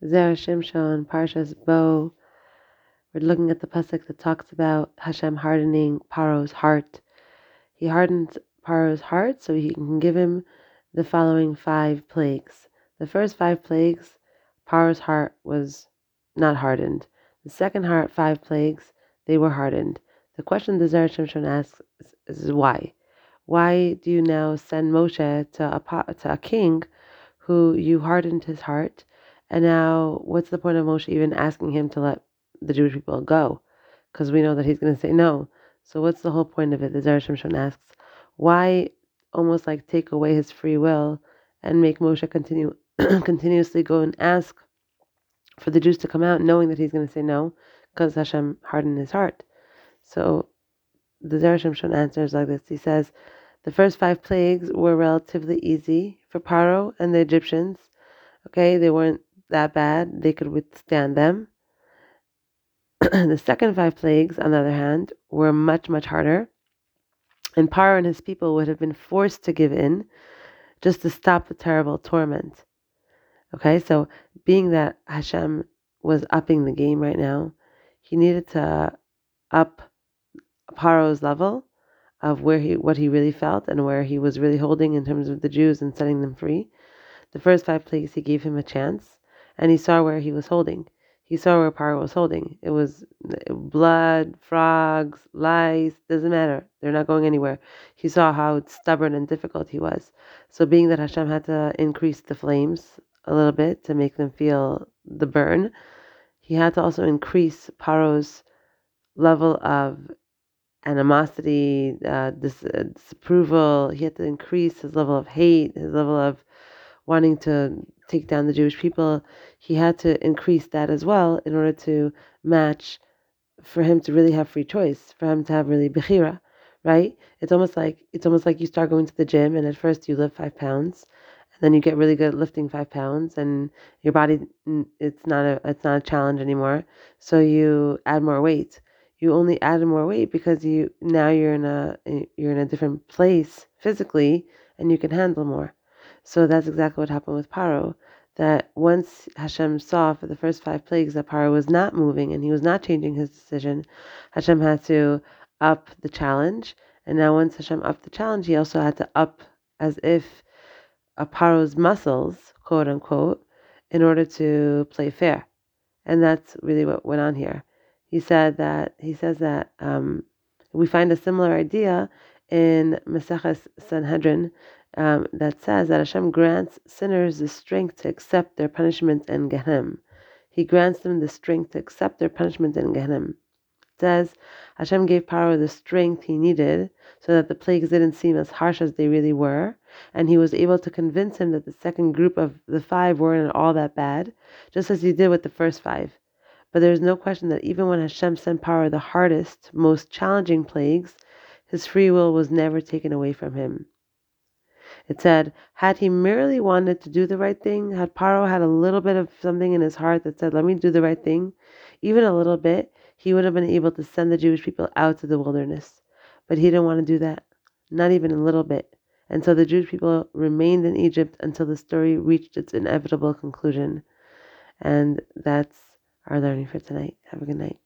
Zera Shimshon, Parshas Bo. We're looking at the pasuk that talks about Hashem hardening Paro's heart. He hardens Paro's heart so he can give him the following five plagues. The first five plagues, Paro's heart was not hardened. The second heart, five plagues, they were hardened. The question the Zera Shimshon asks is, is why? Why do you now send Moshe to a, to a king who you hardened his heart? And now, what's the point of Moshe even asking him to let the Jewish people go? Because we know that he's going to say no. So, what's the whole point of it? The Zera Shimshon asks, why almost like take away his free will and make Moshe continue continuously go and ask for the Jews to come out, knowing that he's going to say no, because Hashem hardened his heart. So, the Zera Shimshon answers like this. He says, the first five plagues were relatively easy for Paro and the Egyptians. Okay, they weren't that bad, they could withstand them. the second five plagues, on the other hand, were much, much harder. And Paro and his people would have been forced to give in just to stop the terrible torment. Okay, so being that Hashem was upping the game right now, he needed to up Paro's level of where he what he really felt and where he was really holding in terms of the Jews and setting them free. The first five plagues he gave him a chance and he saw where he was holding. He saw where Paro was holding. It was blood, frogs, lice, doesn't matter. They're not going anywhere. He saw how stubborn and difficult he was. So, being that Hashem had to increase the flames a little bit to make them feel the burn, he had to also increase Paro's level of animosity, uh, dis- uh, disapproval. He had to increase his level of hate, his level of wanting to take down the Jewish people, he had to increase that as well in order to match for him to really have free choice, for him to have really bechira, right? It's almost like it's almost like you start going to the gym and at first you lift five pounds, and then you get really good at lifting five pounds, and your body it's not a it's not a challenge anymore. So you add more weight. You only add more weight because you now you're in a you're in a different place physically and you can handle more. So that's exactly what happened with Paro. That once Hashem saw for the first five plagues that Paro was not moving and he was not changing his decision, Hashem had to up the challenge. And now once Hashem upped the challenge, he also had to up as if a Paro's muscles, quote unquote, in order to play fair. And that's really what went on here. He said that he says that um, we find a similar idea in Maseches Sanhedrin um, that says that Hashem grants sinners the strength to accept their punishment in Gehenna. He grants them the strength to accept their punishment in Gehenna. It says Hashem gave Paro the strength he needed so that the plagues didn't seem as harsh as they really were, and he was able to convince him that the second group of the five weren't all that bad, just as he did with the first five. But there is no question that even when Hashem sent Paro the hardest, most challenging plagues, his free will was never taken away from him. It said, had he merely wanted to do the right thing, had Paro had a little bit of something in his heart that said, let me do the right thing, even a little bit, he would have been able to send the Jewish people out to the wilderness. But he didn't want to do that, not even a little bit. And so the Jewish people remained in Egypt until the story reached its inevitable conclusion. And that's our learning for tonight. Have a good night.